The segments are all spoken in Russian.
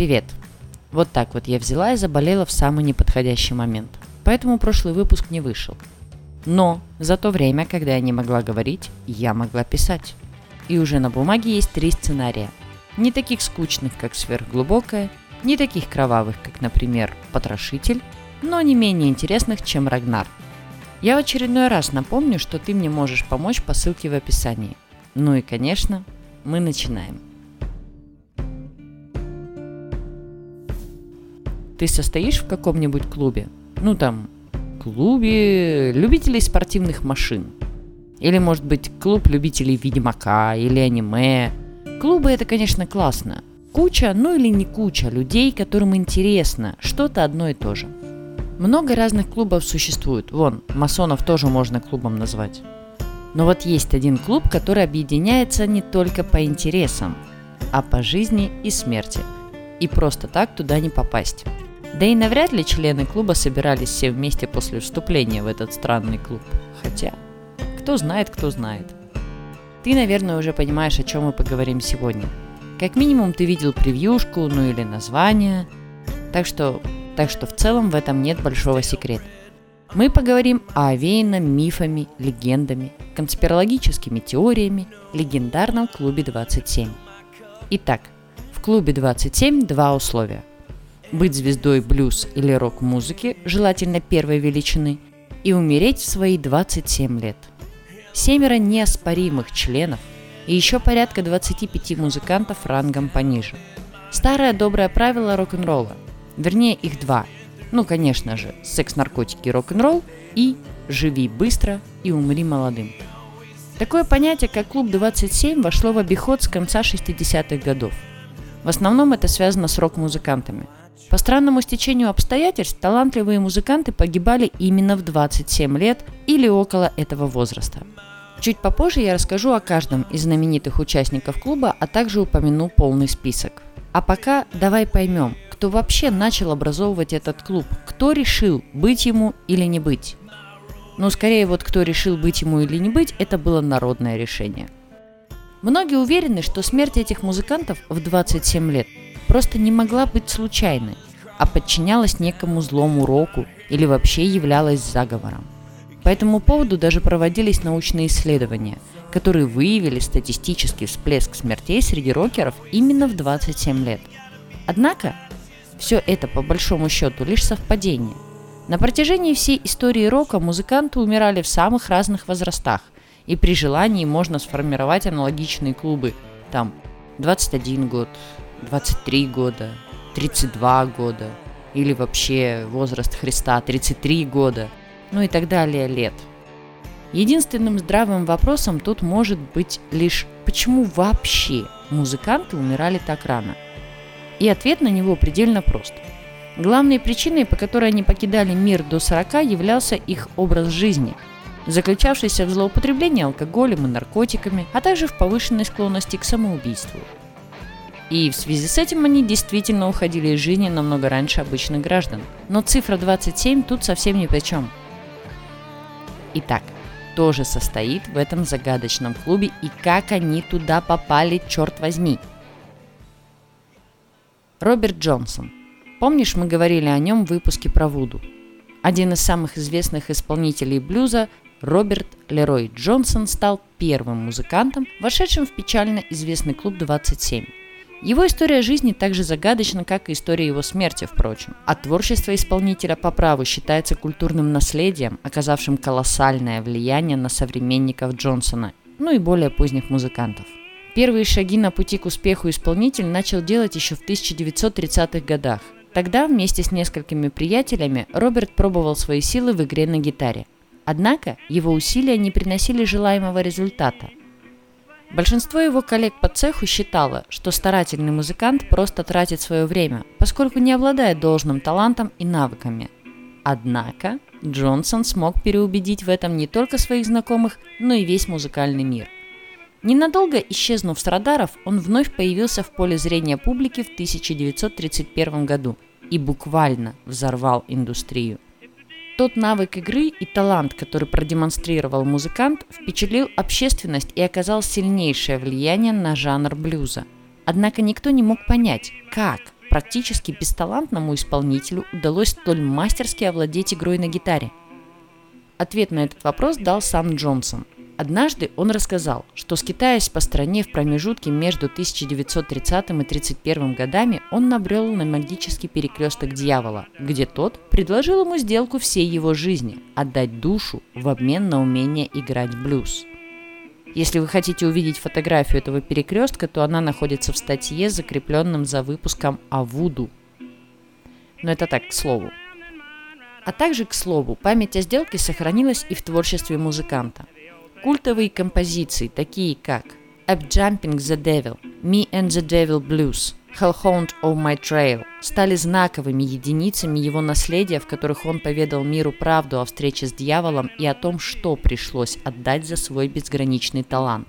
Привет! Вот так вот я взяла и заболела в самый неподходящий момент. Поэтому прошлый выпуск не вышел. Но за то время, когда я не могла говорить, я могла писать. И уже на бумаге есть три сценария. Не таких скучных, как сверхглубокая, не таких кровавых, как, например, Потрошитель, но не менее интересных, чем Рагнар. Я в очередной раз напомню, что ты мне можешь помочь по ссылке в описании. Ну и, конечно, мы начинаем. Ты состоишь в каком-нибудь клубе? Ну там, клубе любителей спортивных машин. Или, может быть, клуб любителей Ведьмака или аниме. Клубы это, конечно, классно. Куча, ну или не куча людей, которым интересно что-то одно и то же. Много разных клубов существует. Вон, масонов тоже можно клубом назвать. Но вот есть один клуб, который объединяется не только по интересам, а по жизни и смерти. И просто так туда не попасть. Да и навряд ли члены клуба собирались все вместе после вступления в этот странный клуб. Хотя, кто знает, кто знает. Ты, наверное, уже понимаешь, о чем мы поговорим сегодня. Как минимум ты видел превьюшку, ну или название. Так что, так что в целом в этом нет большого секрета. Мы поговорим о овеянном мифами, легендами, конспирологическими теориями легендарном клубе 27. Итак, в клубе 27 два условия быть звездой блюз или рок-музыки, желательно первой величины, и умереть в свои 27 лет. Семеро неоспоримых членов и еще порядка 25 музыкантов рангом пониже. Старое доброе правило рок-н-ролла. Вернее, их два. Ну, конечно же, секс, наркотики, рок-н-ролл и живи быстро и умри молодым. Такое понятие, как клуб 27, вошло в обиход с конца 60-х годов. В основном это связано с рок-музыкантами – по странному стечению обстоятельств, талантливые музыканты погибали именно в 27 лет или около этого возраста. Чуть попозже я расскажу о каждом из знаменитых участников клуба, а также упомяну полный список. А пока давай поймем, кто вообще начал образовывать этот клуб, кто решил, быть ему или не быть. Ну, скорее вот кто решил быть ему или не быть, это было народное решение. Многие уверены, что смерть этих музыкантов в 27 лет просто не могла быть случайной, а подчинялась некому злому року или вообще являлась заговором. По этому поводу даже проводились научные исследования, которые выявили статистический всплеск смертей среди рокеров именно в 27 лет. Однако, все это по большому счету лишь совпадение. На протяжении всей истории рока музыканты умирали в самых разных возрастах, и при желании можно сформировать аналогичные клубы, там 21 год, 23 года, 32 года, или вообще возраст Христа 33 года, ну и так далее лет. Единственным здравым вопросом тут может быть лишь, почему вообще музыканты умирали так рано? И ответ на него предельно прост. Главной причиной, по которой они покидали мир до 40, являлся их образ жизни, заключавшийся в злоупотреблении алкоголем и наркотиками, а также в повышенной склонности к самоубийству – и в связи с этим они действительно уходили из жизни намного раньше обычных граждан. Но цифра 27 тут совсем ни при чем. Итак, тоже состоит в этом загадочном клубе и как они туда попали, черт возьми. Роберт Джонсон. Помнишь, мы говорили о нем в выпуске про Вуду? Один из самых известных исполнителей блюза, Роберт Лерой Джонсон стал первым музыкантом, вошедшим в печально известный клуб 27. Его история жизни так же загадочна, как и история его смерти, впрочем. А творчество исполнителя по праву считается культурным наследием, оказавшим колоссальное влияние на современников Джонсона, ну и более поздних музыкантов. Первые шаги на пути к успеху исполнитель начал делать еще в 1930-х годах. Тогда вместе с несколькими приятелями Роберт пробовал свои силы в игре на гитаре. Однако его усилия не приносили желаемого результата – Большинство его коллег по цеху считало, что старательный музыкант просто тратит свое время, поскольку не обладает должным талантом и навыками. Однако Джонсон смог переубедить в этом не только своих знакомых, но и весь музыкальный мир. Ненадолго исчезнув с радаров, он вновь появился в поле зрения публики в 1931 году и буквально взорвал индустрию – тот навык игры и талант, который продемонстрировал музыкант, впечатлил общественность и оказал сильнейшее влияние на жанр блюза. Однако никто не мог понять, как практически бесталантному исполнителю удалось столь мастерски овладеть игрой на гитаре? Ответ на этот вопрос дал сам Джонсон. Однажды он рассказал, что скитаясь по стране в промежутке между 1930 и 1931 годами, он набрел на магический перекресток дьявола, где тот предложил ему сделку всей его жизни – отдать душу в обмен на умение играть блюз. Если вы хотите увидеть фотографию этого перекрестка, то она находится в статье, закрепленном за выпуском о Вуду. Но это так, к слову. А также, к слову, память о сделке сохранилась и в творчестве музыканта – Культовые композиции, такие как Up Jumping the Devil, Me and the Devil Blues, Hellhound of My Trail, стали знаковыми единицами его наследия, в которых он поведал миру правду о встрече с дьяволом и о том, что пришлось отдать за свой безграничный талант.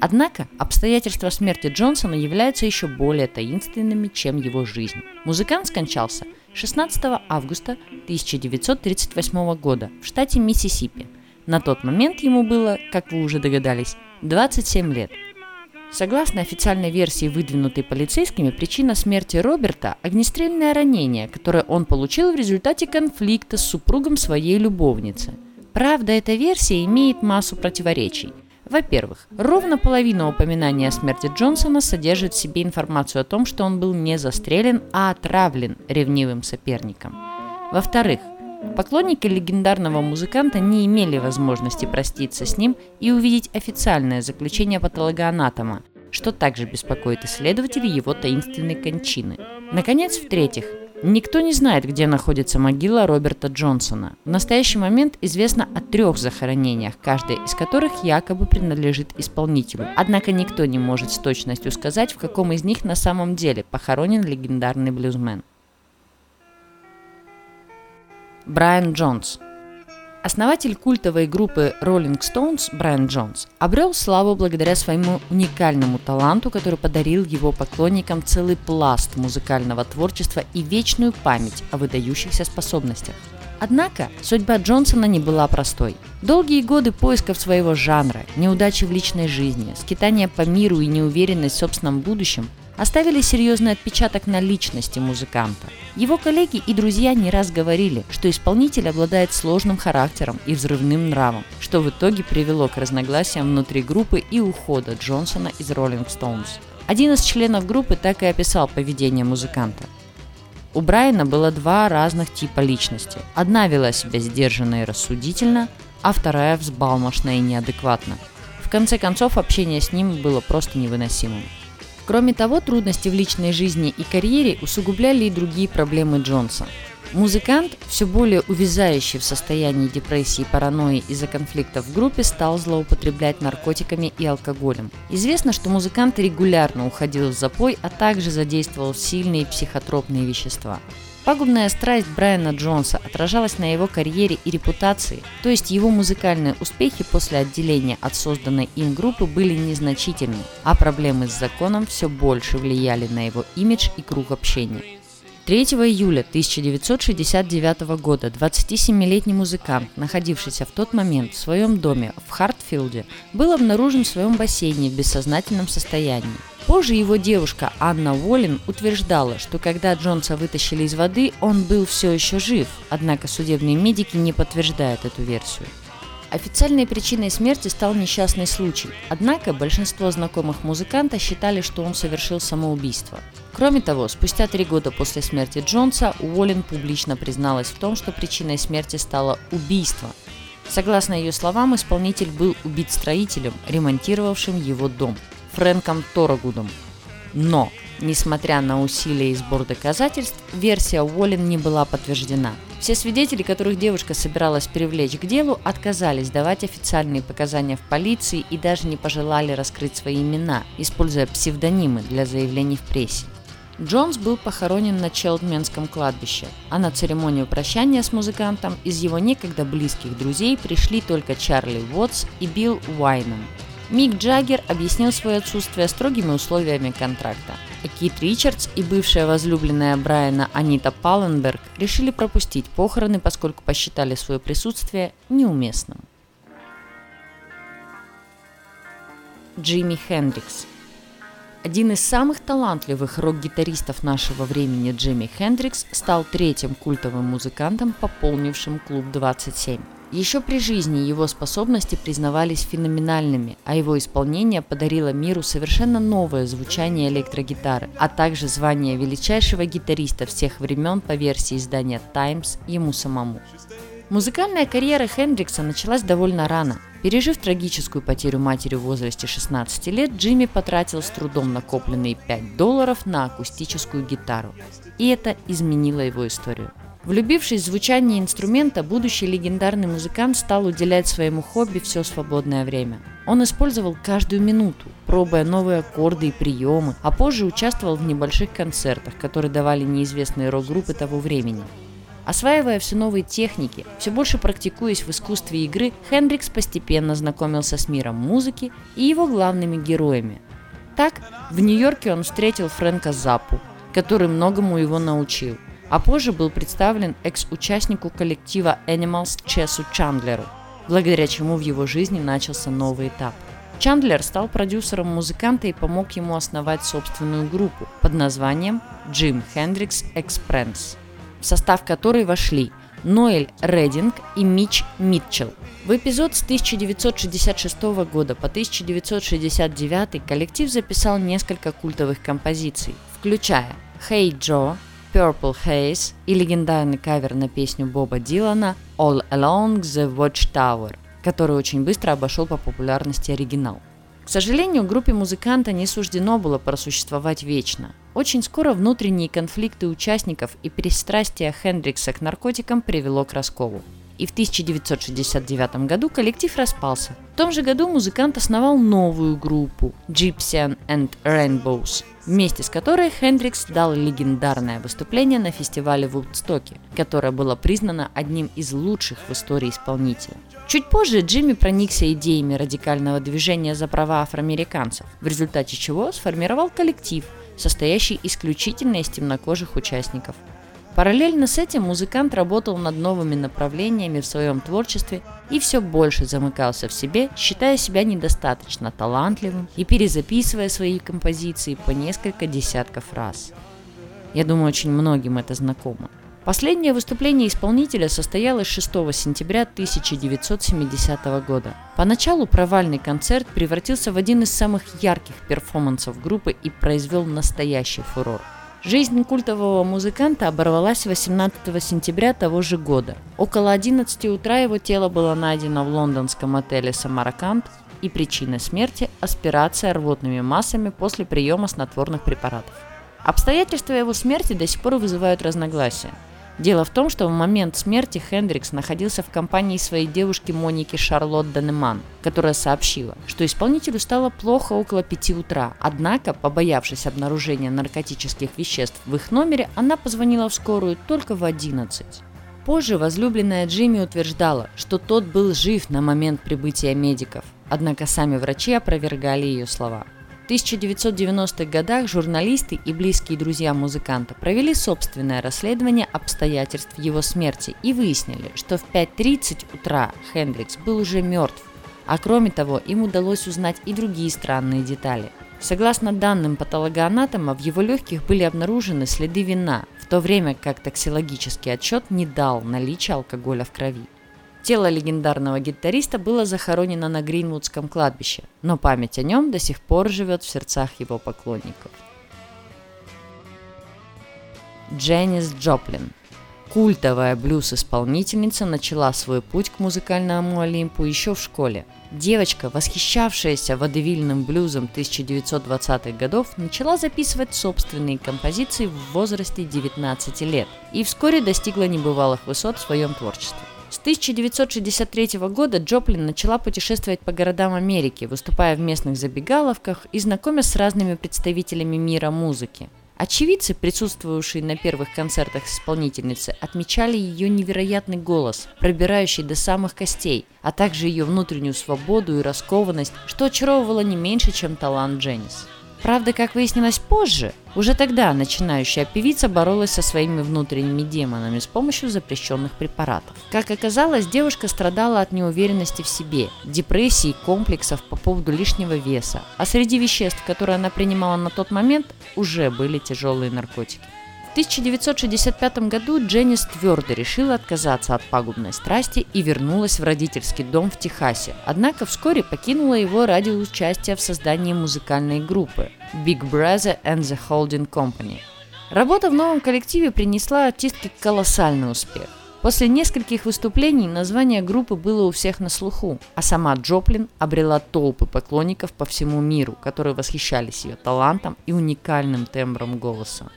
Однако обстоятельства смерти Джонсона являются еще более таинственными, чем его жизнь. Музыкант скончался 16 августа 1938 года в штате Миссисипи – на тот момент ему было, как вы уже догадались, 27 лет. Согласно официальной версии, выдвинутой полицейскими, причина смерти Роберта – огнестрельное ранение, которое он получил в результате конфликта с супругом своей любовницы. Правда, эта версия имеет массу противоречий. Во-первых, ровно половина упоминания о смерти Джонсона содержит в себе информацию о том, что он был не застрелен, а отравлен ревнивым соперником. Во-вторых, Поклонники легендарного музыканта не имели возможности проститься с ним и увидеть официальное заключение патологоанатома, что также беспокоит исследователей его таинственной кончины. Наконец, в-третьих, Никто не знает, где находится могила Роберта Джонсона. В настоящий момент известно о трех захоронениях, каждая из которых якобы принадлежит исполнителю. Однако никто не может с точностью сказать, в каком из них на самом деле похоронен легендарный блюзмен. Брайан Джонс. Основатель культовой группы Rolling Stones Брайан Джонс обрел славу благодаря своему уникальному таланту, который подарил его поклонникам целый пласт музыкального творчества и вечную память о выдающихся способностях. Однако судьба Джонсона не была простой. Долгие годы поисков своего жанра, неудачи в личной жизни, скитания по миру и неуверенность в собственном будущем оставили серьезный отпечаток на личности музыканта. Его коллеги и друзья не раз говорили, что исполнитель обладает сложным характером и взрывным нравом, что в итоге привело к разногласиям внутри группы и ухода Джонсона из Rolling Stones. Один из членов группы так и описал поведение музыканта. У Брайана было два разных типа личности. Одна вела себя сдержанно и рассудительно, а вторая взбалмошно и неадекватно. В конце концов, общение с ним было просто невыносимым. Кроме того, трудности в личной жизни и карьере усугубляли и другие проблемы Джонса. Музыкант, все более увязающий в состоянии депрессии и паранойи из-за конфликтов в группе, стал злоупотреблять наркотиками и алкоголем. Известно, что музыкант регулярно уходил в запой, а также задействовал сильные психотропные вещества. Пагубная страсть Брайана Джонса отражалась на его карьере и репутации, то есть его музыкальные успехи после отделения от созданной им группы были незначительны, а проблемы с законом все больше влияли на его имидж и круг общения. 3 июля 1969 года 27-летний музыкант, находившийся в тот момент в своем доме в Хартфилде, был обнаружен в своем бассейне в бессознательном состоянии. Позже его девушка Анна Уоллин утверждала, что когда Джонса вытащили из воды, он был все еще жив, однако судебные медики не подтверждают эту версию. Официальной причиной смерти стал несчастный случай, однако большинство знакомых музыканта считали, что он совершил самоубийство. Кроме того, спустя три года после смерти Джонса, Уоллен публично призналась в том, что причиной смерти стало убийство. Согласно ее словам, исполнитель был убит строителем, ремонтировавшим его дом, Фрэнком Торогудом. Но, несмотря на усилия и сбор доказательств, версия Уоллен не была подтверждена – все свидетели, которых девушка собиралась привлечь к делу, отказались давать официальные показания в полиции и даже не пожелали раскрыть свои имена, используя псевдонимы для заявлений в прессе. Джонс был похоронен на Челдменском кладбище, а на церемонию прощания с музыкантом из его некогда близких друзей пришли только Чарли Уотс и Билл Уайнем. Мик Джаггер объяснил свое отсутствие строгими условиями контракта – Кит Ричардс и бывшая возлюбленная Брайана Анита Палленберг решили пропустить похороны, поскольку посчитали свое присутствие неуместным. Джимми Хендрикс Один из самых талантливых рок-гитаристов нашего времени Джимми Хендрикс стал третьим культовым музыкантом, пополнившим клуб 27. Еще при жизни его способности признавались феноменальными, а его исполнение подарило миру совершенно новое звучание электрогитары, а также звание величайшего гитариста всех времен по версии издания Times ему самому. Музыкальная карьера Хендрикса началась довольно рано. Пережив трагическую потерю матери в возрасте 16 лет, Джимми потратил с трудом накопленные 5 долларов на акустическую гитару. И это изменило его историю. Влюбившись в звучание инструмента, будущий легендарный музыкант стал уделять своему хобби все свободное время. Он использовал каждую минуту, пробуя новые аккорды и приемы, а позже участвовал в небольших концертах, которые давали неизвестные рок-группы того времени. Осваивая все новые техники, все больше практикуясь в искусстве игры, Хендрикс постепенно знакомился с миром музыки и его главными героями. Так, в Нью-Йорке он встретил Фрэнка Заппу, который многому его научил, а позже был представлен экс-участнику коллектива Animals Чесу Чандлеру, благодаря чему в его жизни начался новый этап. Чандлер стал продюсером музыканта и помог ему основать собственную группу под названием Jim Hendrix Express в состав которой вошли Ноэль Рединг и Мич Митчелл. В эпизод с 1966 года по 1969 коллектив записал несколько культовых композиций, включая «Hey Joe», Purple Haze и легендарный кавер на песню Боба Дилана «All Along the Watchtower», который очень быстро обошел по популярности оригинал. К сожалению, группе музыканта не суждено было просуществовать вечно. Очень скоро внутренние конфликты участников и пристрастие Хендрикса к наркотикам привело к расколу. И в 1969 году коллектив распался. В том же году музыкант основал новую группу Gypsy and Rainbows, вместе с которой Хендрикс дал легендарное выступление на фестивале в Вудстоке, которое было признано одним из лучших в истории исполнителя. Чуть позже Джимми проникся идеями радикального движения за права афроамериканцев, в результате чего сформировал коллектив, состоящий исключительно из темнокожих участников. Параллельно с этим музыкант работал над новыми направлениями в своем творчестве и все больше замыкался в себе, считая себя недостаточно талантливым и перезаписывая свои композиции по несколько десятков раз. Я думаю, очень многим это знакомо. Последнее выступление исполнителя состоялось 6 сентября 1970 года. Поначалу провальный концерт превратился в один из самых ярких перформансов группы и произвел настоящий фурор. Жизнь культового музыканта оборвалась 18 сентября того же года. Около 11 утра его тело было найдено в лондонском отеле «Самарканд», и причиной смерти – аспирация рвотными массами после приема снотворных препаратов. Обстоятельства его смерти до сих пор вызывают разногласия. Дело в том, что в момент смерти Хендрикс находился в компании своей девушки Моники Шарлотт Данеман, которая сообщила, что исполнителю стало плохо около 5 утра, однако, побоявшись обнаружения наркотических веществ в их номере, она позвонила в скорую только в 11. Позже возлюбленная Джимми утверждала, что тот был жив на момент прибытия медиков, однако сами врачи опровергали ее слова. В 1990-х годах журналисты и близкие друзья музыканта провели собственное расследование обстоятельств его смерти и выяснили, что в 5.30 утра Хендрикс был уже мертв, а кроме того им удалось узнать и другие странные детали. Согласно данным патологоанатома, в его легких были обнаружены следы вина, в то время как токсикологический отчет не дал наличия алкоголя в крови. Тело легендарного гитариста было захоронено на Гринвудском кладбище, но память о нем до сих пор живет в сердцах его поклонников. Дженнис Джоплин Культовая блюз-исполнительница начала свой путь к музыкальному Олимпу еще в школе. Девочка, восхищавшаяся водевильным блюзом 1920-х годов, начала записывать собственные композиции в возрасте 19 лет и вскоре достигла небывалых высот в своем творчестве. С 1963 года Джоплин начала путешествовать по городам Америки, выступая в местных забегаловках и знакомясь с разными представителями мира музыки. Очевидцы, присутствовавшие на первых концертах исполнительницы, отмечали ее невероятный голос, пробирающий до самых костей, а также ее внутреннюю свободу и раскованность, что очаровывало не меньше, чем талант Дженнис. Правда, как выяснилось позже, уже тогда начинающая певица боролась со своими внутренними демонами с помощью запрещенных препаратов. Как оказалось, девушка страдала от неуверенности в себе, депрессии, комплексов по поводу лишнего веса, а среди веществ, которые она принимала на тот момент, уже были тяжелые наркотики. В 1965 году Дженнис твердо решила отказаться от пагубной страсти и вернулась в родительский дом в Техасе. Однако вскоре покинула его ради участия в создании музыкальной группы Big Brother and the Holding Company. Работа в новом коллективе принесла артистке колоссальный успех. После нескольких выступлений название группы было у всех на слуху, а сама Джоплин обрела толпы поклонников по всему миру, которые восхищались ее талантом и уникальным тембром голоса.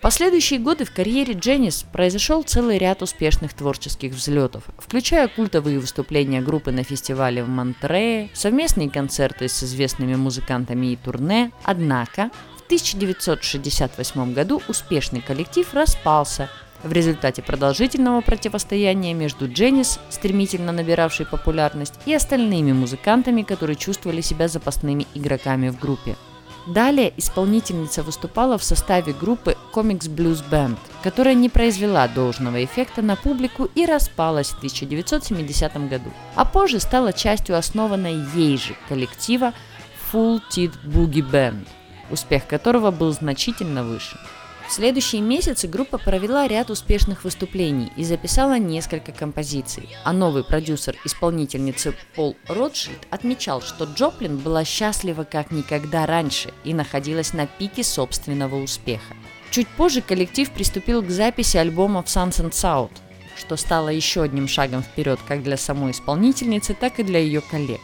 Последующие годы в карьере Дженнис произошел целый ряд успешных творческих взлетов, включая культовые выступления группы на фестивале в Монтерее, совместные концерты с известными музыкантами и турне. Однако в 1968 году успешный коллектив распался, в результате продолжительного противостояния между Дженнис, стремительно набиравшей популярность, и остальными музыкантами, которые чувствовали себя запасными игроками в группе. Далее исполнительница выступала в составе группы Comics Blues Band, которая не произвела должного эффекта на публику и распалась в 1970 году, а позже стала частью основанной ей же коллектива Full Teeth Boogie Band, успех которого был значительно выше. В следующие месяцы группа провела ряд успешных выступлений и записала несколько композиций. А новый продюсер исполнительницы Пол Ротшильд отмечал, что Джоплин была счастлива как никогда раньше и находилась на пике собственного успеха. Чуть позже коллектив приступил к записи альбомов Suns and South, что стало еще одним шагом вперед как для самой исполнительницы, так и для ее коллег.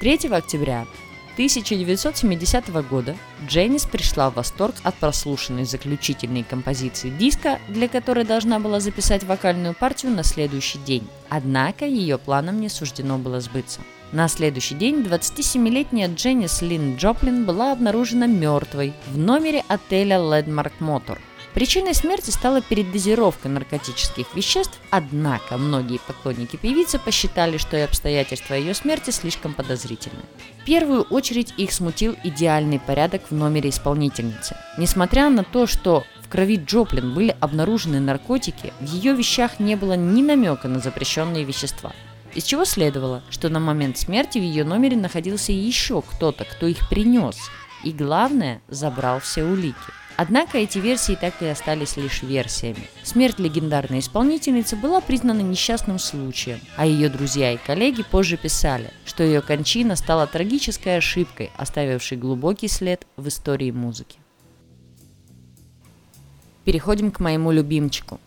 3 октября 1970 года Дженнис пришла в восторг от прослушанной заключительной композиции диска, для которой должна была записать вокальную партию на следующий день. Однако ее планам не суждено было сбыться. На следующий день 27-летняя Дженнис Лин Джоплин была обнаружена мертвой в номере отеля Landmark Motor – Причиной смерти стала передозировка наркотических веществ, однако многие поклонники певицы посчитали, что и обстоятельства ее смерти слишком подозрительны. В первую очередь их смутил идеальный порядок в номере исполнительницы. Несмотря на то, что в крови Джоплин были обнаружены наркотики, в ее вещах не было ни намека на запрещенные вещества. Из чего следовало, что на момент смерти в ее номере находился еще кто-то, кто их принес, и главное, забрал все улики. Однако эти версии так и остались лишь версиями. Смерть легендарной исполнительницы была признана несчастным случаем, а ее друзья и коллеги позже писали, что ее кончина стала трагической ошибкой, оставившей глубокий след в истории музыки. Переходим к моему любимчику.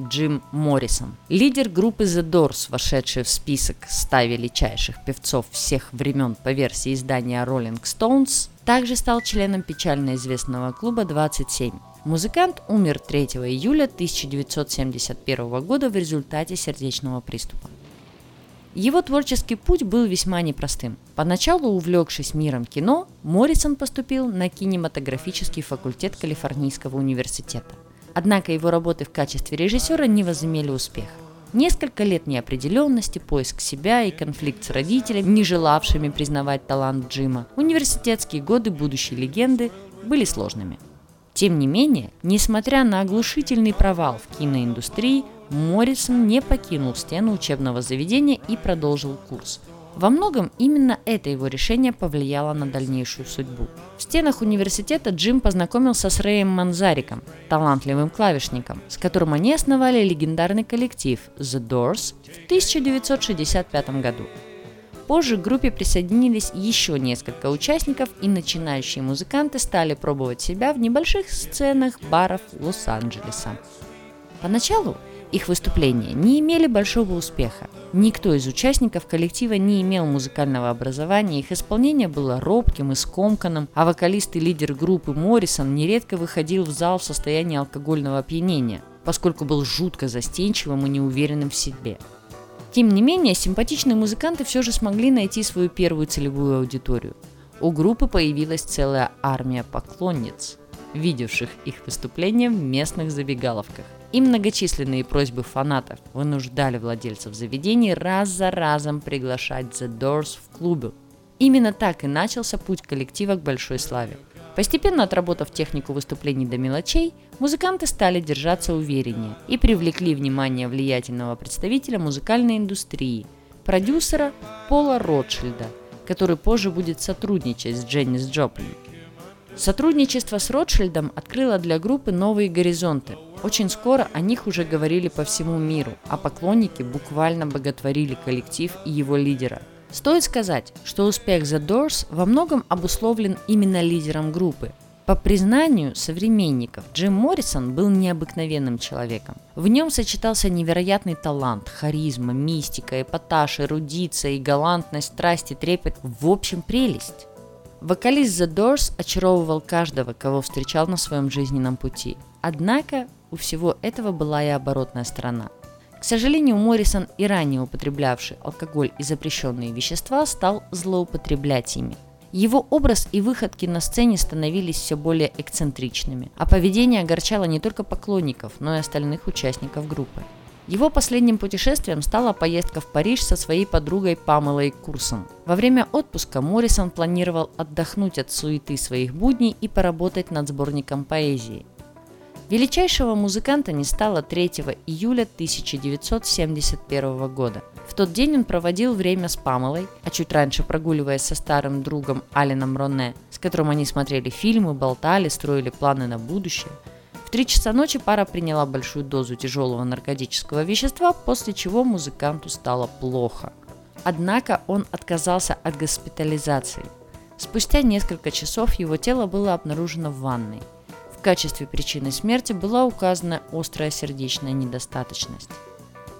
Джим Моррисон. Лидер группы The Doors, вошедший в список 100 величайших певцов всех времен по версии издания Rolling Stones, также стал членом печально известного клуба 27. Музыкант умер 3 июля 1971 года в результате сердечного приступа. Его творческий путь был весьма непростым. Поначалу увлекшись миром кино, Моррисон поступил на кинематографический факультет Калифорнийского университета. Однако его работы в качестве режиссера не возымели успеха. Несколько лет неопределенности, поиск себя и конфликт с родителями, не желавшими признавать талант Джима, университетские годы будущей легенды были сложными. Тем не менее, несмотря на оглушительный провал в киноиндустрии, Моррисон не покинул стену учебного заведения и продолжил курс – во многом именно это его решение повлияло на дальнейшую судьбу. В стенах университета Джим познакомился с Рэем Манзариком, талантливым клавишником, с которым они основали легендарный коллектив The Doors в 1965 году. Позже к группе присоединились еще несколько участников, и начинающие музыканты стали пробовать себя в небольших сценах баров Лос-Анджелеса. Поначалу их выступления не имели большого успеха. Никто из участников коллектива не имел музыкального образования, их исполнение было робким и скомканным, а вокалист и лидер группы Моррисон нередко выходил в зал в состоянии алкогольного опьянения, поскольку был жутко застенчивым и неуверенным в себе. Тем не менее, симпатичные музыканты все же смогли найти свою первую целевую аудиторию. У группы появилась целая армия поклонниц, видевших их выступления в местных забегаловках и многочисленные просьбы фанатов вынуждали владельцев заведений раз за разом приглашать The Doors в клубы. Именно так и начался путь коллектива к большой славе. Постепенно отработав технику выступлений до мелочей, музыканты стали держаться увереннее и привлекли внимание влиятельного представителя музыкальной индустрии, продюсера Пола Ротшильда, который позже будет сотрудничать с Дженнис Джоплин. Сотрудничество с Ротшильдом открыло для группы новые горизонты. Очень скоро о них уже говорили по всему миру, а поклонники буквально боготворили коллектив и его лидера. Стоит сказать, что успех The Doors во многом обусловлен именно лидером группы. По признанию современников, Джим Моррисон был необыкновенным человеком. В нем сочетался невероятный талант, харизма, мистика, эпатаж, эрудиция и галантность, страсть и трепет. В общем, прелесть. Вокалист The Doors очаровывал каждого, кого встречал на своем жизненном пути. Однако у всего этого была и оборотная сторона. К сожалению, Моррисон, и ранее употреблявший алкоголь и запрещенные вещества, стал злоупотреблять ими. Его образ и выходки на сцене становились все более эксцентричными, а поведение огорчало не только поклонников, но и остальных участников группы. Его последним путешествием стала поездка в Париж со своей подругой Памелой Курсом. Во время отпуска Моррисон планировал отдохнуть от суеты своих будней и поработать над сборником поэзии. Величайшего музыканта не стало 3 июля 1971 года. В тот день он проводил время с Памелой, а чуть раньше прогуливаясь со старым другом Алином Ронне, с которым они смотрели фильмы, болтали, строили планы на будущее – три часа ночи пара приняла большую дозу тяжелого наркотического вещества, после чего музыканту стало плохо. Однако он отказался от госпитализации. Спустя несколько часов его тело было обнаружено в ванной. В качестве причины смерти была указана острая сердечная недостаточность.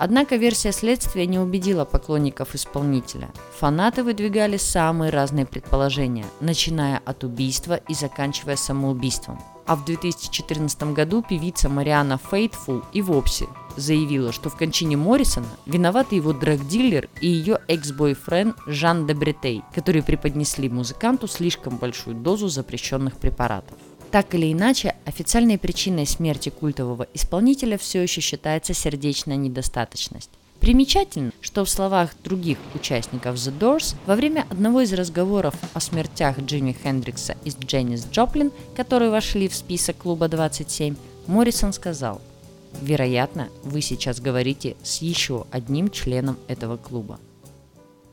Однако версия следствия не убедила поклонников исполнителя. Фанаты выдвигали самые разные предположения, начиная от убийства и заканчивая самоубийством – а в 2014 году певица Мариана Фейтфул и вовсе заявила, что в кончине Моррисона виноваты его драгдилер и ее экс-бойфренд Жан де Бретей, которые преподнесли музыканту слишком большую дозу запрещенных препаратов. Так или иначе, официальной причиной смерти культового исполнителя все еще считается сердечная недостаточность. Примечательно, что в словах других участников The Doors во время одного из разговоров о смертях Джимми Хендрикса и Дженнис Джоплин, которые вошли в список клуба 27, Моррисон сказал «Вероятно, вы сейчас говорите с еще одним членом этого клуба».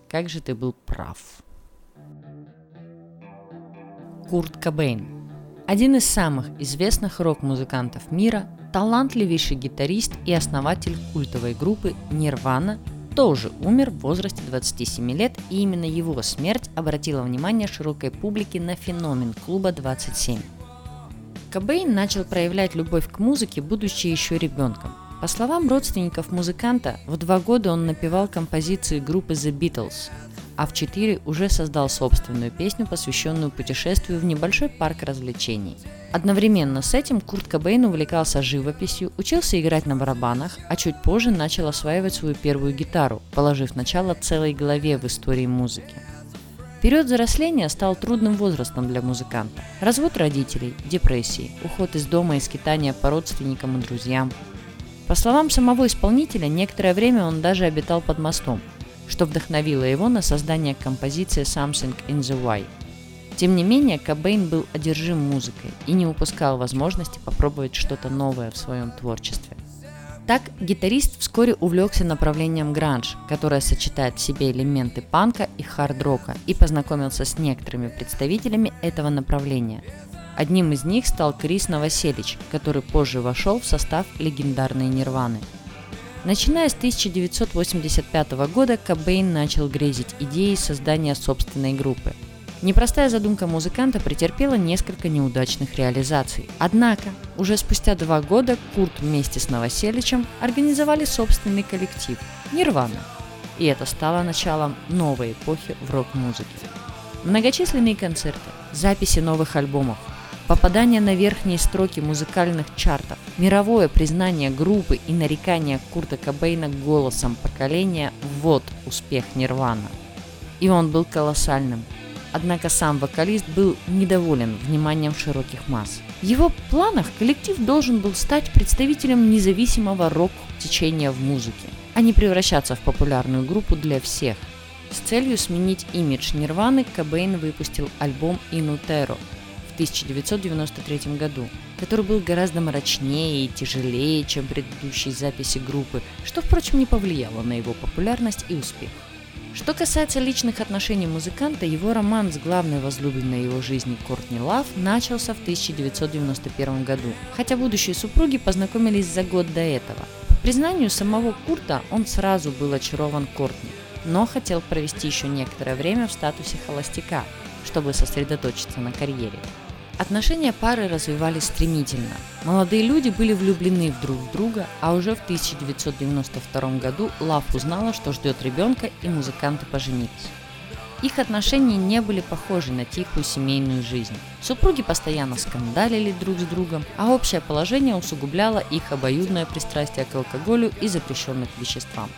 Как же ты был прав. Курт Кобейн один из самых известных рок-музыкантов мира, талантливейший гитарист и основатель культовой группы Nirvana тоже умер в возрасте 27 лет, и именно его смерть обратила внимание широкой публики на феномен клуба 27. Кобейн начал проявлять любовь к музыке, будучи еще ребенком. По словам родственников музыканта, в два года он напевал композиции группы The Beatles, а в 4 уже создал собственную песню, посвященную путешествию в небольшой парк развлечений. Одновременно с этим Курт Кобейн увлекался живописью, учился играть на барабанах, а чуть позже начал осваивать свою первую гитару, положив начало целой главе в истории музыки. Период взросления стал трудным возрастом для музыканта. Развод родителей, депрессии, уход из дома и скитания по родственникам и друзьям. По словам самого исполнителя, некоторое время он даже обитал под мостом, что вдохновило его на создание композиции Something in the Way. Тем не менее, Кобейн был одержим музыкой и не упускал возможности попробовать что-то новое в своем творчестве. Так, гитарист вскоре увлекся направлением гранж, которое сочетает в себе элементы панка и хард-рока, и познакомился с некоторыми представителями этого направления. Одним из них стал Крис Новоселич, который позже вошел в состав легендарной Нирваны – Начиная с 1985 года Кобейн начал грезить идеей создания собственной группы. Непростая задумка музыканта претерпела несколько неудачных реализаций. Однако, уже спустя два года Курт вместе с Новоселичем организовали собственный коллектив – Нирвана. И это стало началом новой эпохи в рок-музыке. Многочисленные концерты, записи новых альбомов, попадание на верхние строки музыкальных чартов, мировое признание группы и нарекание Курта Кобейна голосом поколения – вот успех Нирвана. И он был колоссальным. Однако сам вокалист был недоволен вниманием широких масс. В его планах коллектив должен был стать представителем независимого рок-течения в музыке, а не превращаться в популярную группу для всех. С целью сменить имидж Нирваны Кобейн выпустил альбом «Инутеро» 1993 году, который был гораздо мрачнее и тяжелее, чем предыдущие записи группы, что, впрочем, не повлияло на его популярность и успех. Что касается личных отношений музыканта, его роман с главной возлюбленной его жизни Кортни Лав начался в 1991 году, хотя будущие супруги познакомились за год до этого. По признанию самого Курта, он сразу был очарован Кортни, но хотел провести еще некоторое время в статусе холостяка, чтобы сосредоточиться на карьере. Отношения пары развивались стремительно. Молодые люди были влюблены в друг в друга, а уже в 1992 году Лав узнала, что ждет ребенка, и музыканты поженились. Их отношения не были похожи на тихую семейную жизнь. Супруги постоянно скандалили друг с другом, а общее положение усугубляло их обоюдное пристрастие к алкоголю и запрещенным веществам.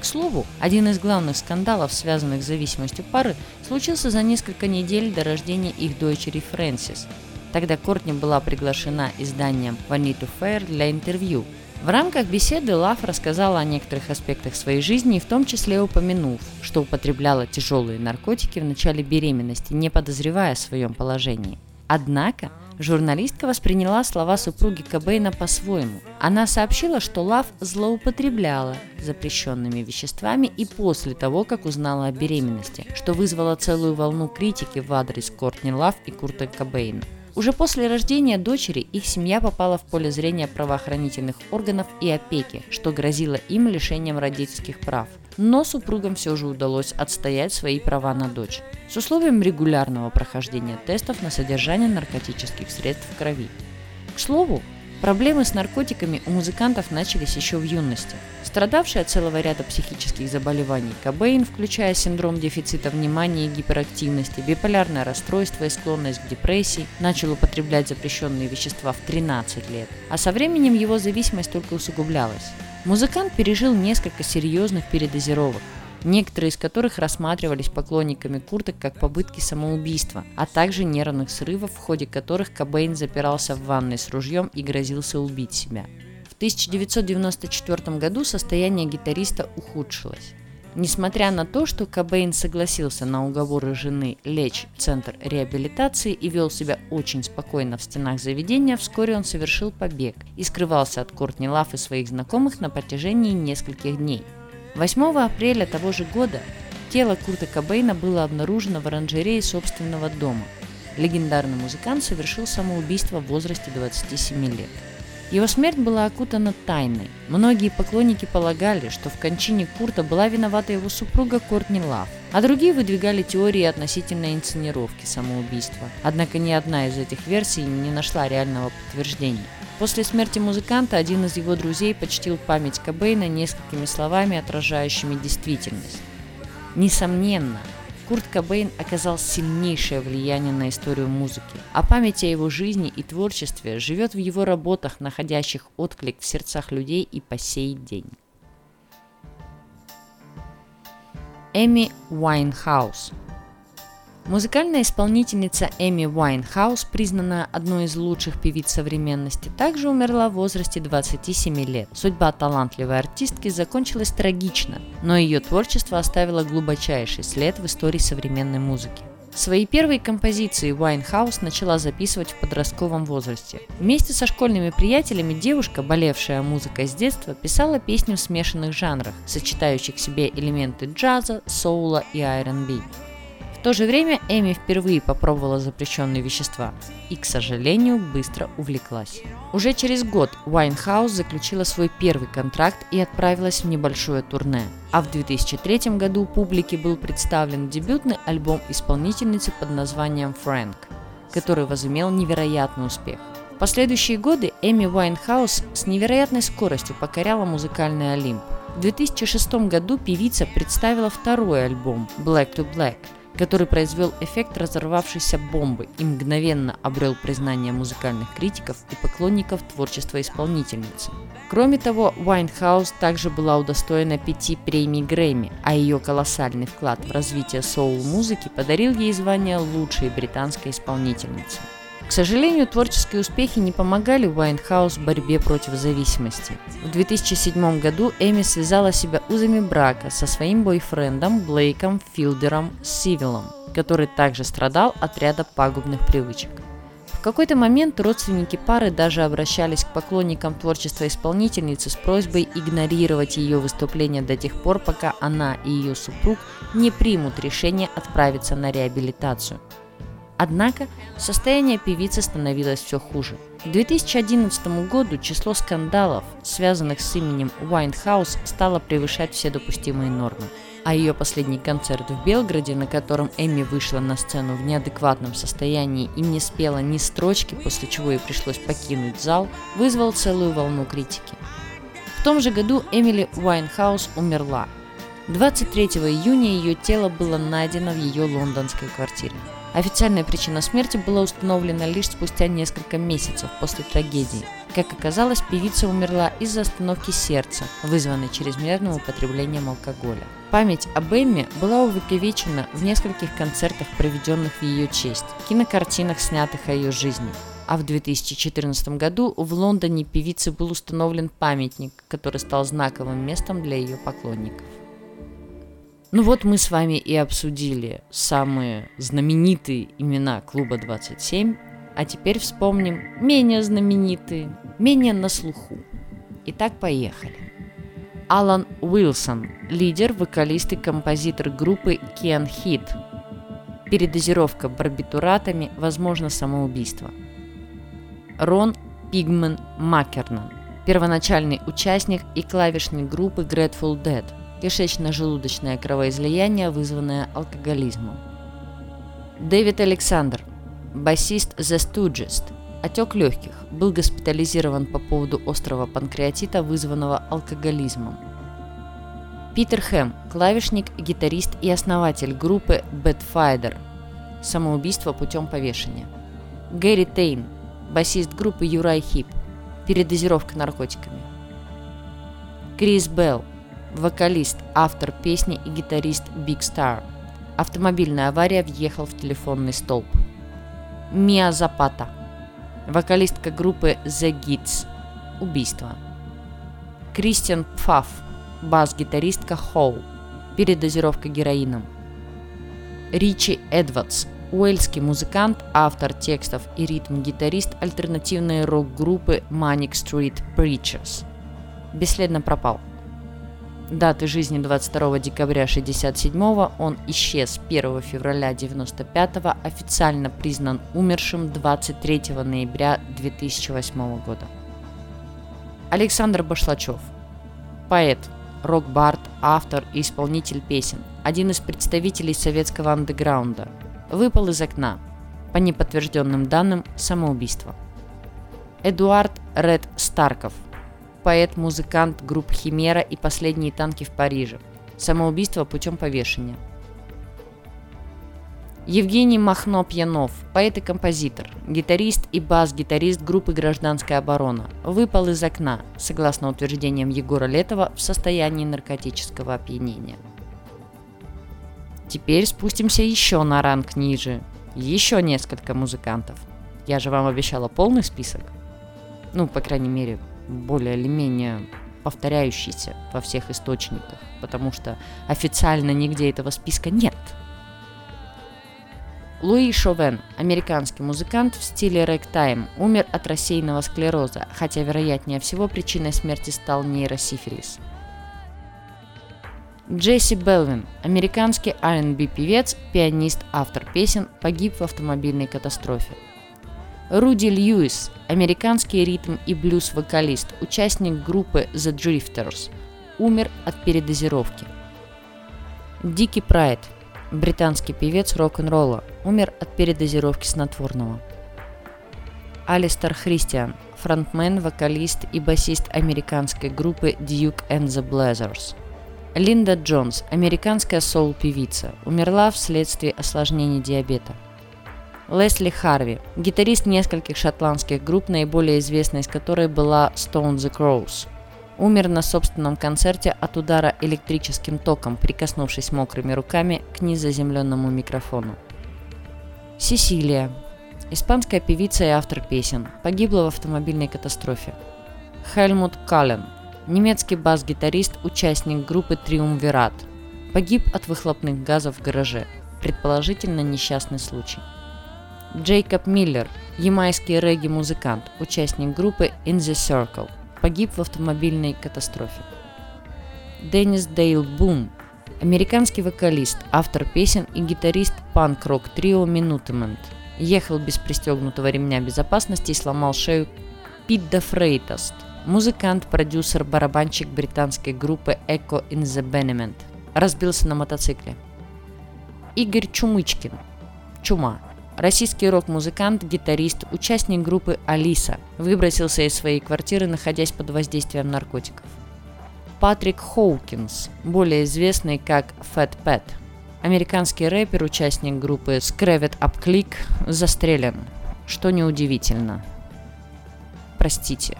К слову, один из главных скандалов, связанных с зависимостью пары, случился за несколько недель до рождения их дочери Фрэнсис. Тогда Кортни была приглашена изданием Vanity Fair для интервью. В рамках беседы Лав рассказала о некоторых аспектах своей жизни в том числе упомянув, что употребляла тяжелые наркотики в начале беременности, не подозревая о своем положении. Однако Журналистка восприняла слова супруги Кобейна по-своему. Она сообщила, что Лав злоупотребляла запрещенными веществами и после того, как узнала о беременности, что вызвало целую волну критики в адрес Кортни Лав и Курта Кобейна. Уже после рождения дочери их семья попала в поле зрения правоохранительных органов и опеки, что грозило им лишением родительских прав – но супругам все же удалось отстоять свои права на дочь с условием регулярного прохождения тестов на содержание наркотических средств в крови. К слову, проблемы с наркотиками у музыкантов начались еще в юности. Страдавший от целого ряда психических заболеваний Кобейн, включая синдром дефицита внимания и гиперактивности, биполярное расстройство и склонность к депрессии, начал употреблять запрещенные вещества в 13 лет, а со временем его зависимость только усугублялась. Музыкант пережил несколько серьезных передозировок, некоторые из которых рассматривались поклонниками Курта как попытки самоубийства, а также нервных срывов, в ходе которых Кобейн запирался в ванной с ружьем и грозился убить себя. В 1994 году состояние гитариста ухудшилось. Несмотря на то, что Кобейн согласился на уговоры жены лечь в центр реабилитации и вел себя очень спокойно в стенах заведения, вскоре он совершил побег и скрывался от Кортни Лав и своих знакомых на протяжении нескольких дней. 8 апреля того же года тело Курта Кобейна было обнаружено в оранжерее собственного дома. Легендарный музыкант совершил самоубийство в возрасте 27 лет. Его смерть была окутана тайной. Многие поклонники полагали, что в кончине Курта была виновата его супруга Кортни Лав, а другие выдвигали теории относительно инсценировки самоубийства. Однако ни одна из этих версий не нашла реального подтверждения. После смерти музыканта один из его друзей почтил память Кобейна несколькими словами, отражающими действительность. Несомненно, Курт Кобейн оказал сильнейшее влияние на историю музыки, а память о его жизни и творчестве живет в его работах, находящих отклик в сердцах людей и по сей день. Эми Уайнхаус – Музыкальная исполнительница Эми Уайнхаус, признанная одной из лучших певиц современности, также умерла в возрасте 27 лет. Судьба талантливой артистки закончилась трагично, но ее творчество оставило глубочайший след в истории современной музыки. Свои первые композиции Уайнхаус начала записывать в подростковом возрасте. Вместе со школьными приятелями девушка, болевшая музыкой с детства, писала песни в смешанных жанрах, сочетающих в себе элементы джаза, соула и R&B. В то же время Эми впервые попробовала запрещенные вещества и, к сожалению, быстро увлеклась. Уже через год Уайнхаус заключила свой первый контракт и отправилась в небольшое турне. А в 2003 году публике был представлен дебютный альбом исполнительницы под названием «Фрэнк», который возымел невероятный успех. В последующие годы Эми Уайнхаус с невероятной скоростью покоряла музыкальный Олимп. В 2006 году певица представила второй альбом «Black to Black», который произвел эффект разорвавшейся бомбы и мгновенно обрел признание музыкальных критиков и поклонников творчества исполнительницы. Кроме того, Уайнхаус также была удостоена пяти премий Грэмми, а ее колоссальный вклад в развитие соул-музыки подарил ей звание лучшей британской исполнительницы. К сожалению, творческие успехи не помогали Уайнхаус в борьбе против зависимости. В 2007 году Эми связала себя узами брака со своим бойфрендом Блейком Филдером Сивилом, который также страдал от ряда пагубных привычек. В какой-то момент родственники пары даже обращались к поклонникам творчества исполнительницы с просьбой игнорировать ее выступления до тех пор, пока она и ее супруг не примут решение отправиться на реабилитацию. Однако состояние певицы становилось все хуже. К 2011 году число скандалов, связанных с именем Уайнхаус, стало превышать все допустимые нормы. А ее последний концерт в Белграде, на котором Эми вышла на сцену в неадекватном состоянии и не спела ни строчки, после чего ей пришлось покинуть зал, вызвал целую волну критики. В том же году Эмили Уайнхаус умерла. 23 июня ее тело было найдено в ее лондонской квартире. Официальная причина смерти была установлена лишь спустя несколько месяцев после трагедии. Как оказалось, певица умерла из-за остановки сердца, вызванной чрезмерным употреблением алкоголя. Память об Эмме была увековечена в нескольких концертах, проведенных в ее честь, кинокартинах, снятых о ее жизни. А в 2014 году в Лондоне певице был установлен памятник, который стал знаковым местом для ее поклонников. Ну вот мы с вами и обсудили самые знаменитые имена клуба 27, а теперь вспомним менее знаменитые, менее на слуху. Итак, поехали. Алан Уилсон, лидер, вокалист и композитор группы Кен Хит. Передозировка барбитуратами, возможно самоубийство. Рон Пигмен Маккернан, первоначальный участник и клавишник группы Grateful Dead – кишечно-желудочное кровоизлияние, вызванное алкоголизмом. Дэвид Александр, басист The Stooges, отек легких, был госпитализирован по поводу острого панкреатита, вызванного алкоголизмом. Питер Хэм, клавишник, гитарист и основатель группы Bad Fighter, самоубийство путем повешения. Гэри Тейн, басист группы Юрай Хип, передозировка наркотиками. Крис Белл, Вокалист, автор песни и гитарист Big Star. Автомобильная авария въехал в телефонный столб. Мия Запата. Вокалистка группы The Gits. Убийство. Кристиан Пфаф. Бас-гитаристка Хоу. Передозировка героином. Ричи Эдвардс. Уэльский музыкант, автор текстов и ритм-гитарист альтернативной рок-группы Manic Street Preachers. Бесследно пропал даты жизни 22 декабря 67 он исчез 1 февраля 95 официально признан умершим 23 ноября 2008 года. Александр Башлачев. Поэт, рок-бард, автор и исполнитель песен. Один из представителей советского андеграунда. Выпал из окна. По неподтвержденным данным, самоубийство. Эдуард Ред Старков – поэт, музыкант групп Химера и Последние танки в Париже. Самоубийство путем повешения. Евгений Махно-Пьянов, поэт и композитор, гитарист и бас-гитарист группы «Гражданская оборона», выпал из окна, согласно утверждениям Егора Летова, в состоянии наркотического опьянения. Теперь спустимся еще на ранг ниже. Еще несколько музыкантов. Я же вам обещала полный список. Ну, по крайней мере, более или менее повторяющийся во всех источниках, потому что официально нигде этого списка нет. Луи Шовен, американский музыкант в стиле рэк-тайм, умер от рассеянного склероза, хотя вероятнее всего причиной смерти стал нейросифилис. Джесси Белвин, американский R&B певец, пианист, автор песен, погиб в автомобильной катастрофе. Руди Льюис, американский ритм и блюз-вокалист, участник группы The Drifters, умер от передозировки. Дики Прайд, британский певец рок-н-ролла, умер от передозировки снотворного. Алистер Христиан, фронтмен, вокалист и басист американской группы Duke and the Blazers. Линда Джонс, американская соул-певица, умерла вследствие осложнений диабета – Лесли Харви, гитарист нескольких шотландских групп, наиболее известной из которой была Stone the Crows. Умер на собственном концерте от удара электрическим током, прикоснувшись мокрыми руками к незаземленному микрофону. Сесилия, Испанская певица и автор песен. Погибла в автомобильной катастрофе. Хельмут Каллен. Немецкий бас-гитарист, участник группы Триумвират. Погиб от выхлопных газов в гараже. Предположительно несчастный случай. Джейкоб Миллер. Ямайский регги-музыкант, участник группы In the Circle. Погиб в автомобильной катастрофе. Деннис Дейл Бум, американский вокалист, автор песен и гитарист панк-рок трио Минутемент. Ехал без пристегнутого ремня безопасности и сломал шею Пит да Фрейтаст, музыкант, продюсер, барабанщик британской группы Echo in the Benement. Разбился на мотоцикле. Игорь Чумычкин. Чума. Российский рок-музыкант, гитарист, участник группы «Алиса» выбросился из своей квартиры, находясь под воздействием наркотиков. Патрик Хоукинс, более известный как Fat Pat. Американский рэпер, участник группы Screvet Up Click, застрелен, что неудивительно. Простите.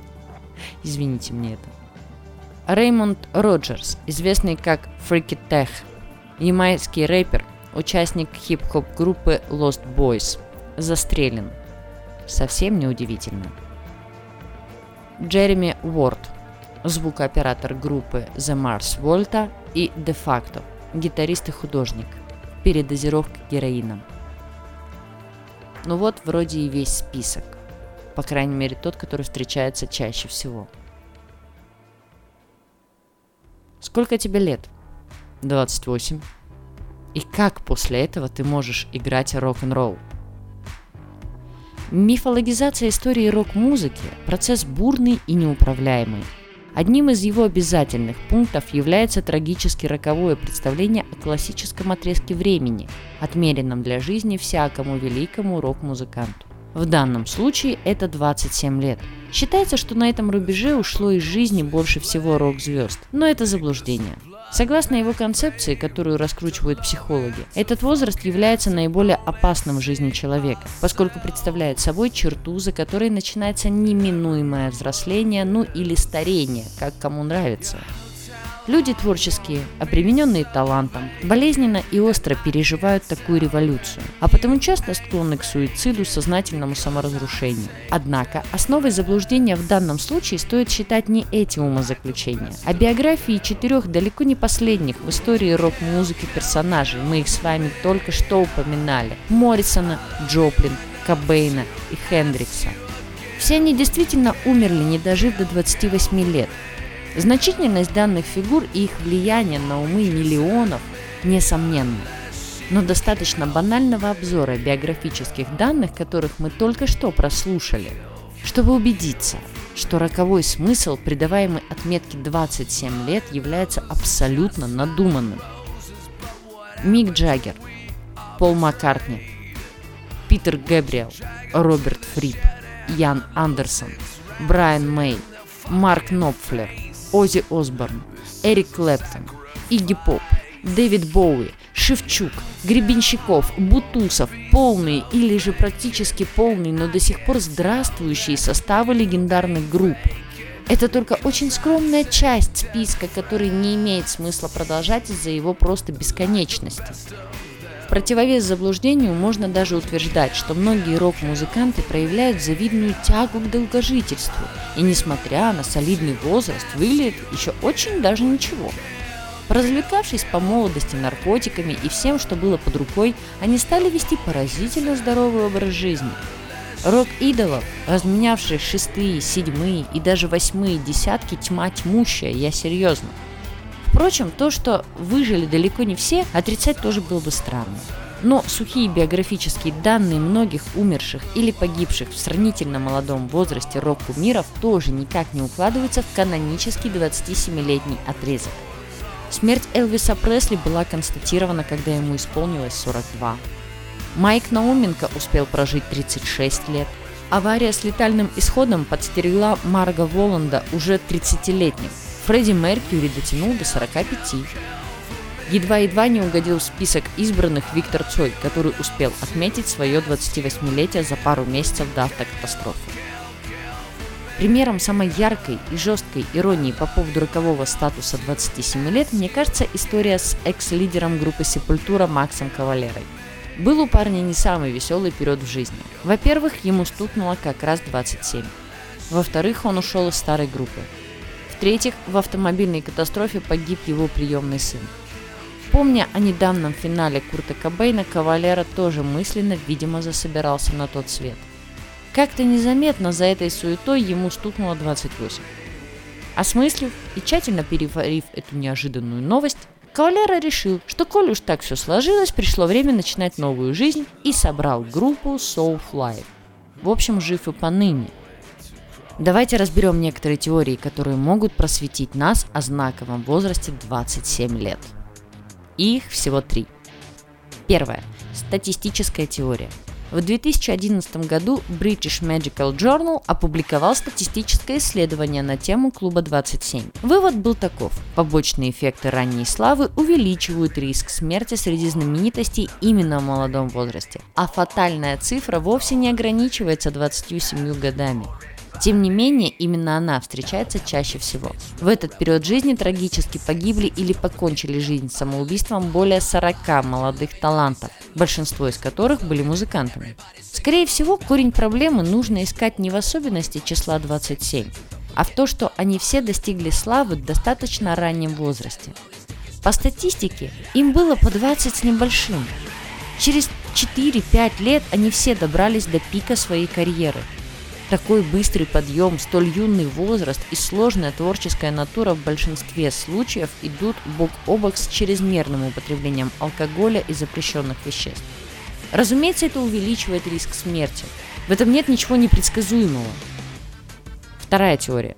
Извините мне это. Реймонд Роджерс, известный как Freaky Tech, ямайский рэпер, участник хип-хоп группы Lost Boys, застрелен. Совсем неудивительно. Джереми Уорд – звукооператор группы The Mars Volta и De Facto, гитарист и художник, передозировка героином. Ну вот вроде и весь список, по крайней мере тот, который встречается чаще всего. Сколько тебе лет? 28. И как после этого ты можешь играть рок-н-ролл? Мифологизация истории рок-музыки – процесс бурный и неуправляемый – Одним из его обязательных пунктов является трагически роковое представление о классическом отрезке времени, отмеренном для жизни всякому великому рок-музыканту. В данном случае это 27 лет. Считается, что на этом рубеже ушло из жизни больше всего рок-звезд, но это заблуждение. Согласно его концепции, которую раскручивают психологи, этот возраст является наиболее опасным в жизни человека, поскольку представляет собой черту, за которой начинается неминуемое взросление, ну или старение, как кому нравится. Люди творческие, обремененные талантом, болезненно и остро переживают такую революцию, а потому часто склонны к суициду, сознательному саморазрушению. Однако основой заблуждения в данном случае стоит считать не эти умозаключения, а биографии четырех далеко не последних в истории рок-музыки персонажей, мы их с вами только что упоминали, Моррисона, Джоплин, Кобейна и Хендрикса. Все они действительно умерли, не дожив до 28 лет, Значительность данных фигур и их влияние на умы миллионов несомненно. Но достаточно банального обзора биографических данных, которых мы только что прослушали, чтобы убедиться, что роковой смысл, придаваемый отметке 27 лет, является абсолютно надуманным. Мик Джаггер, Пол Маккартни, Питер Гэбриэл, Роберт Фрип, Ян Андерсон, Брайан Мэй, Марк Нопфлер – Ози Осборн, Эрик Клэптон, Игги Поп, Дэвид Боуи, Шевчук, Гребенщиков, Бутусов, полные или же практически полные, но до сих пор здравствующие составы легендарных групп. Это только очень скромная часть списка, который не имеет смысла продолжать из-за его просто бесконечности противовес заблуждению можно даже утверждать, что многие рок-музыканты проявляют завидную тягу к долгожительству и, несмотря на солидный возраст, выглядят еще очень даже ничего. Развлекавшись по молодости наркотиками и всем, что было под рукой, они стали вести поразительно здоровый образ жизни. Рок-идолов, разменявших шестые, седьмые и даже восьмые десятки, тьма тьмущая, я серьезно – Впрочем, то, что выжили далеко не все, отрицать тоже было бы странно. Но сухие биографические данные многих умерших или погибших в сравнительно молодом возрасте рок-кумиров тоже никак не укладываются в канонический 27-летний отрезок. Смерть Элвиса Пресли была констатирована, когда ему исполнилось 42. Майк Науменко успел прожить 36 лет. Авария с летальным исходом подстерегла Марга Воланда уже 30-летним, Фредди Меркьюри дотянул до 45. Едва-едва не угодил в список избранных Виктор Цой, который успел отметить свое 28-летие за пару месяцев до автокатастрофы. Примером самой яркой и жесткой иронии по поводу рокового статуса 27 лет мне кажется история с экс-лидером группы Сепультура Максом Кавалерой. Был у парня не самый веселый период в жизни. Во-первых, ему стукнуло как раз 27. Во-вторых, он ушел из старой группы. В-третьих, в автомобильной катастрофе погиб его приемный сын. Помня о недавнем финале Курта Кобейна, Кавалера тоже мысленно, видимо, засобирался на тот свет. Как-то незаметно за этой суетой ему стукнуло 28. Осмыслив и тщательно переварив эту неожиданную новость, Кавалера решил, что коль уж так все сложилось, пришло время начинать новую жизнь и собрал группу Soulfly. В общем, жив и поныне. Давайте разберем некоторые теории, которые могут просветить нас о знаковом возрасте 27 лет. их всего три. Первая. Статистическая теория – в 2011 году British Medical Journal опубликовал статистическое исследование на тему клуба 27. Вывод был таков. Побочные эффекты ранней славы увеличивают риск смерти среди знаменитостей именно в молодом возрасте. А фатальная цифра вовсе не ограничивается 27 годами. Тем не менее, именно она встречается чаще всего. В этот период жизни трагически погибли или покончили жизнь самоубийством более 40 молодых талантов, большинство из которых были музыкантами. Скорее всего, корень проблемы нужно искать не в особенности числа 27, а в то, что они все достигли славы в достаточно раннем возрасте. По статистике, им было по 20 с небольшим. Через 4-5 лет они все добрались до пика своей карьеры – такой быстрый подъем, столь юный возраст и сложная творческая натура в большинстве случаев идут бок о бок с чрезмерным употреблением алкоголя и запрещенных веществ. Разумеется, это увеличивает риск смерти. В этом нет ничего непредсказуемого. Вторая теория.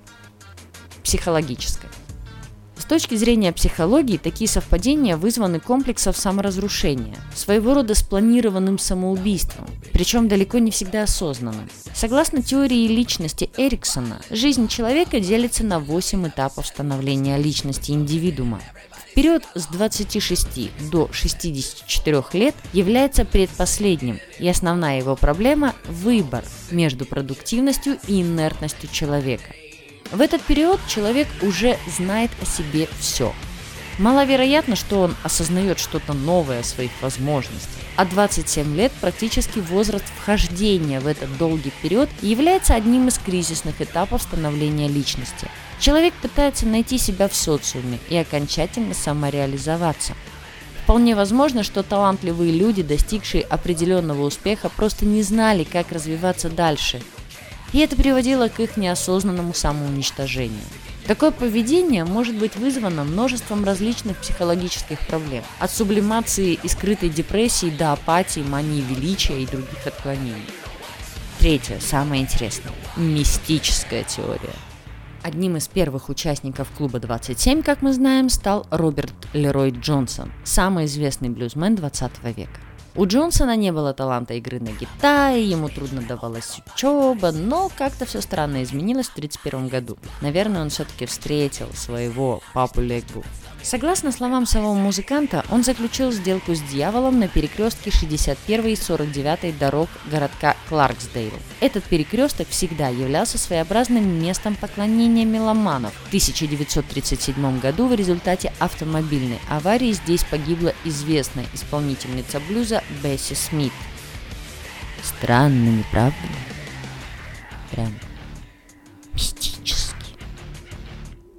Психологическая. С точки зрения психологии, такие совпадения вызваны комплексом саморазрушения, своего рода спланированным самоубийством, причем далеко не всегда осознанным. Согласно теории личности Эриксона, жизнь человека делится на 8 этапов становления личности индивидуума. Период с 26 до 64 лет является предпоследним, и основная его проблема – выбор между продуктивностью и инертностью человека – в этот период человек уже знает о себе все. Маловероятно, что он осознает что-то новое о своих возможностях. А 27 лет практически возраст вхождения в этот долгий период является одним из кризисных этапов становления личности. Человек пытается найти себя в социуме и окончательно самореализоваться. Вполне возможно, что талантливые люди, достигшие определенного успеха, просто не знали, как развиваться дальше – и это приводило к их неосознанному самоуничтожению. Такое поведение может быть вызвано множеством различных психологических проблем, от сублимации и скрытой депрессии до апатии, мании величия и других отклонений. Третье, самое интересное – мистическая теория. Одним из первых участников клуба 27, как мы знаем, стал Роберт Лерой Джонсон, самый известный блюзмен 20 века. У Джонсона не было таланта игры на гитаре, ему трудно давалась учеба, но как-то все странно изменилось в 1931 году. Наверное, он все-таки встретил своего папу Легбу. Согласно словам самого музыканта, он заключил сделку с дьяволом на перекрестке 61 и 49 дорог городка Кларксдейл. Этот перекресток всегда являлся своеобразным местом поклонения меломанов. В 1937 году в результате автомобильной аварии здесь погибла известная исполнительница блюза Бесси Смит. Странно, не правда? Прям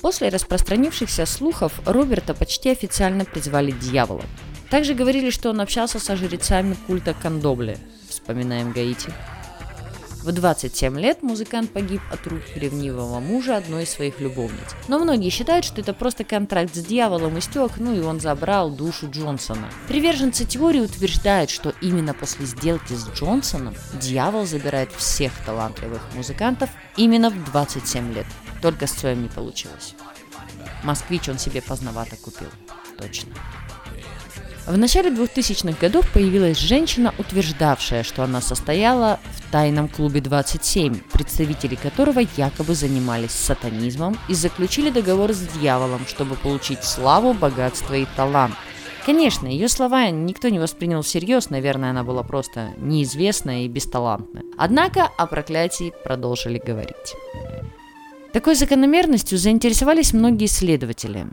После распространившихся слухов Роберта почти официально призвали дьяволом. Также говорили, что он общался со жрецами культа Кандобле. Вспоминаем Гаити. В 27 лет музыкант погиб от рук ревнивого мужа одной из своих любовниц. Но многие считают, что это просто контракт с дьяволом истек, ну и он забрал душу Джонсона. Приверженцы теории утверждают, что именно после сделки с Джонсоном дьявол забирает всех талантливых музыкантов именно в 27 лет. Только с Цоем не получилось. Москвич он себе поздновато купил. Точно. В начале 2000-х годов появилась женщина, утверждавшая, что она состояла в тайном клубе 27, представители которого якобы занимались сатанизмом и заключили договор с дьяволом, чтобы получить славу, богатство и талант. Конечно, ее слова никто не воспринял всерьез, наверное, она была просто неизвестная и бесталантная. Однако о проклятии продолжили говорить. Такой закономерностью заинтересовались многие исследователи.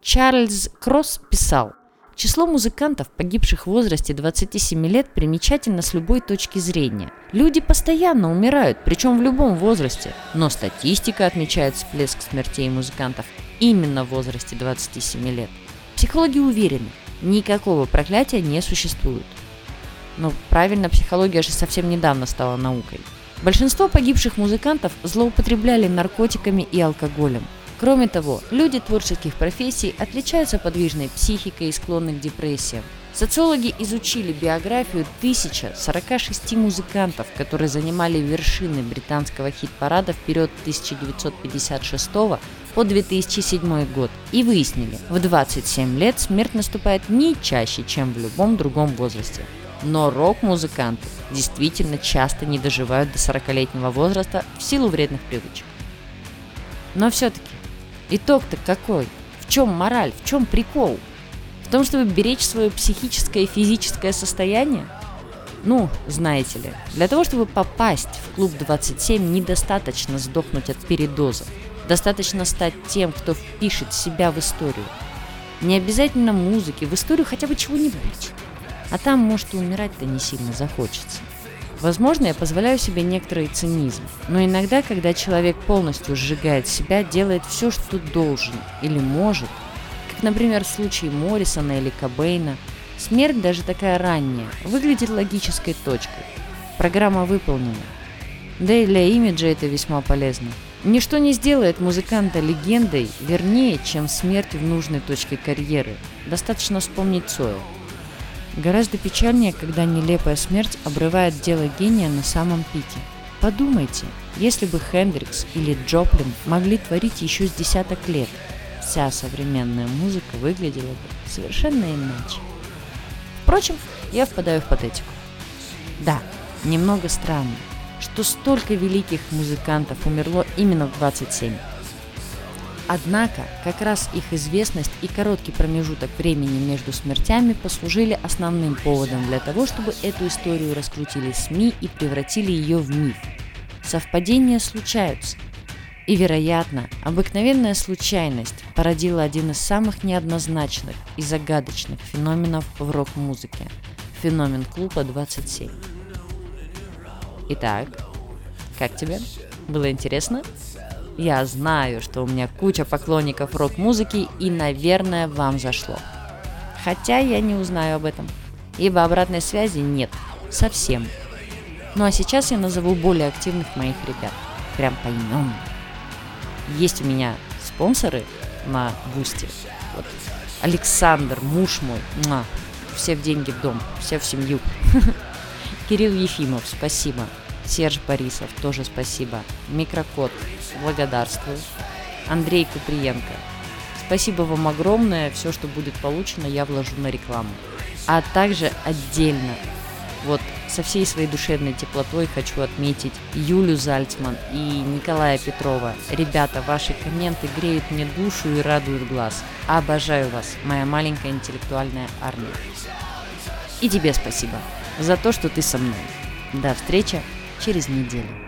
Чарльз Кросс писал, Число музыкантов, погибших в возрасте 27 лет, примечательно с любой точки зрения. Люди постоянно умирают, причем в любом возрасте. Но статистика отмечает всплеск смертей музыкантов именно в возрасте 27 лет. Психологи уверены, никакого проклятия не существует. Но правильно, психология же совсем недавно стала наукой. Большинство погибших музыкантов злоупотребляли наркотиками и алкоголем. Кроме того, люди творческих профессий отличаются подвижной психикой и склонны к депрессиям. Социологи изучили биографию 1046 музыкантов, которые занимали вершины британского хит-парада в период 1956 по 2007 год и выяснили, в 27 лет смерть наступает не чаще, чем в любом другом возрасте. Но рок-музыканты действительно часто не доживают до 40-летнего возраста в силу вредных привычек. Но все-таки Итог-то какой? В чем мораль? В чем прикол? В том, чтобы беречь свое психическое и физическое состояние? Ну, знаете ли, для того, чтобы попасть в клуб 27, недостаточно сдохнуть от передоза. Достаточно стать тем, кто впишет себя в историю. Не обязательно музыки, в историю хотя бы чего-нибудь. А там, может, и умирать-то не сильно захочется. Возможно, я позволяю себе некоторый цинизм, но иногда, когда человек полностью сжигает себя, делает все, что должен или может, как, например, в случае Моррисона или Кобейна, смерть, даже такая ранняя, выглядит логической точкой. Программа выполнена. Да и для имиджа это весьма полезно. Ничто не сделает музыканта легендой вернее, чем смерть в нужной точке карьеры. Достаточно вспомнить Цоя. Гораздо печальнее, когда нелепая смерть обрывает дело гения на самом пике. Подумайте, если бы Хендрикс или Джоплин могли творить еще с десяток лет, вся современная музыка выглядела бы совершенно иначе. Впрочем, я впадаю в патетику. Да, немного странно, что столько великих музыкантов умерло именно в 27. Однако, как раз их известность и короткий промежуток времени между смертями послужили основным поводом для того, чтобы эту историю раскрутили СМИ и превратили ее в миф. Совпадения случаются. И, вероятно, обыкновенная случайность породила один из самых неоднозначных и загадочных феноменов в рок-музыке – феномен клуба 27. Итак, как тебе? Было интересно? Я знаю, что у меня куча поклонников рок-музыки и, наверное, вам зашло. Хотя я не узнаю об этом, ибо обратной связи нет. Совсем. Ну а сейчас я назову более активных моих ребят. Прям поименно. Есть у меня спонсоры на Бусти. Вот. Александр, муж мой. Все в деньги в дом, все в семью. Кирилл Ефимов, спасибо. Серж Борисов, тоже спасибо. Микрокод, благодарствую. Андрей Куприенко. Спасибо вам огромное. Все, что будет получено, я вложу на рекламу. А также отдельно, вот со всей своей душевной теплотой хочу отметить Юлю Зальцман и Николая Петрова. Ребята, ваши комменты греют мне душу и радуют глаз. Обожаю вас, моя маленькая интеллектуальная армия. И тебе спасибо за то, что ты со мной. До встречи через неделю.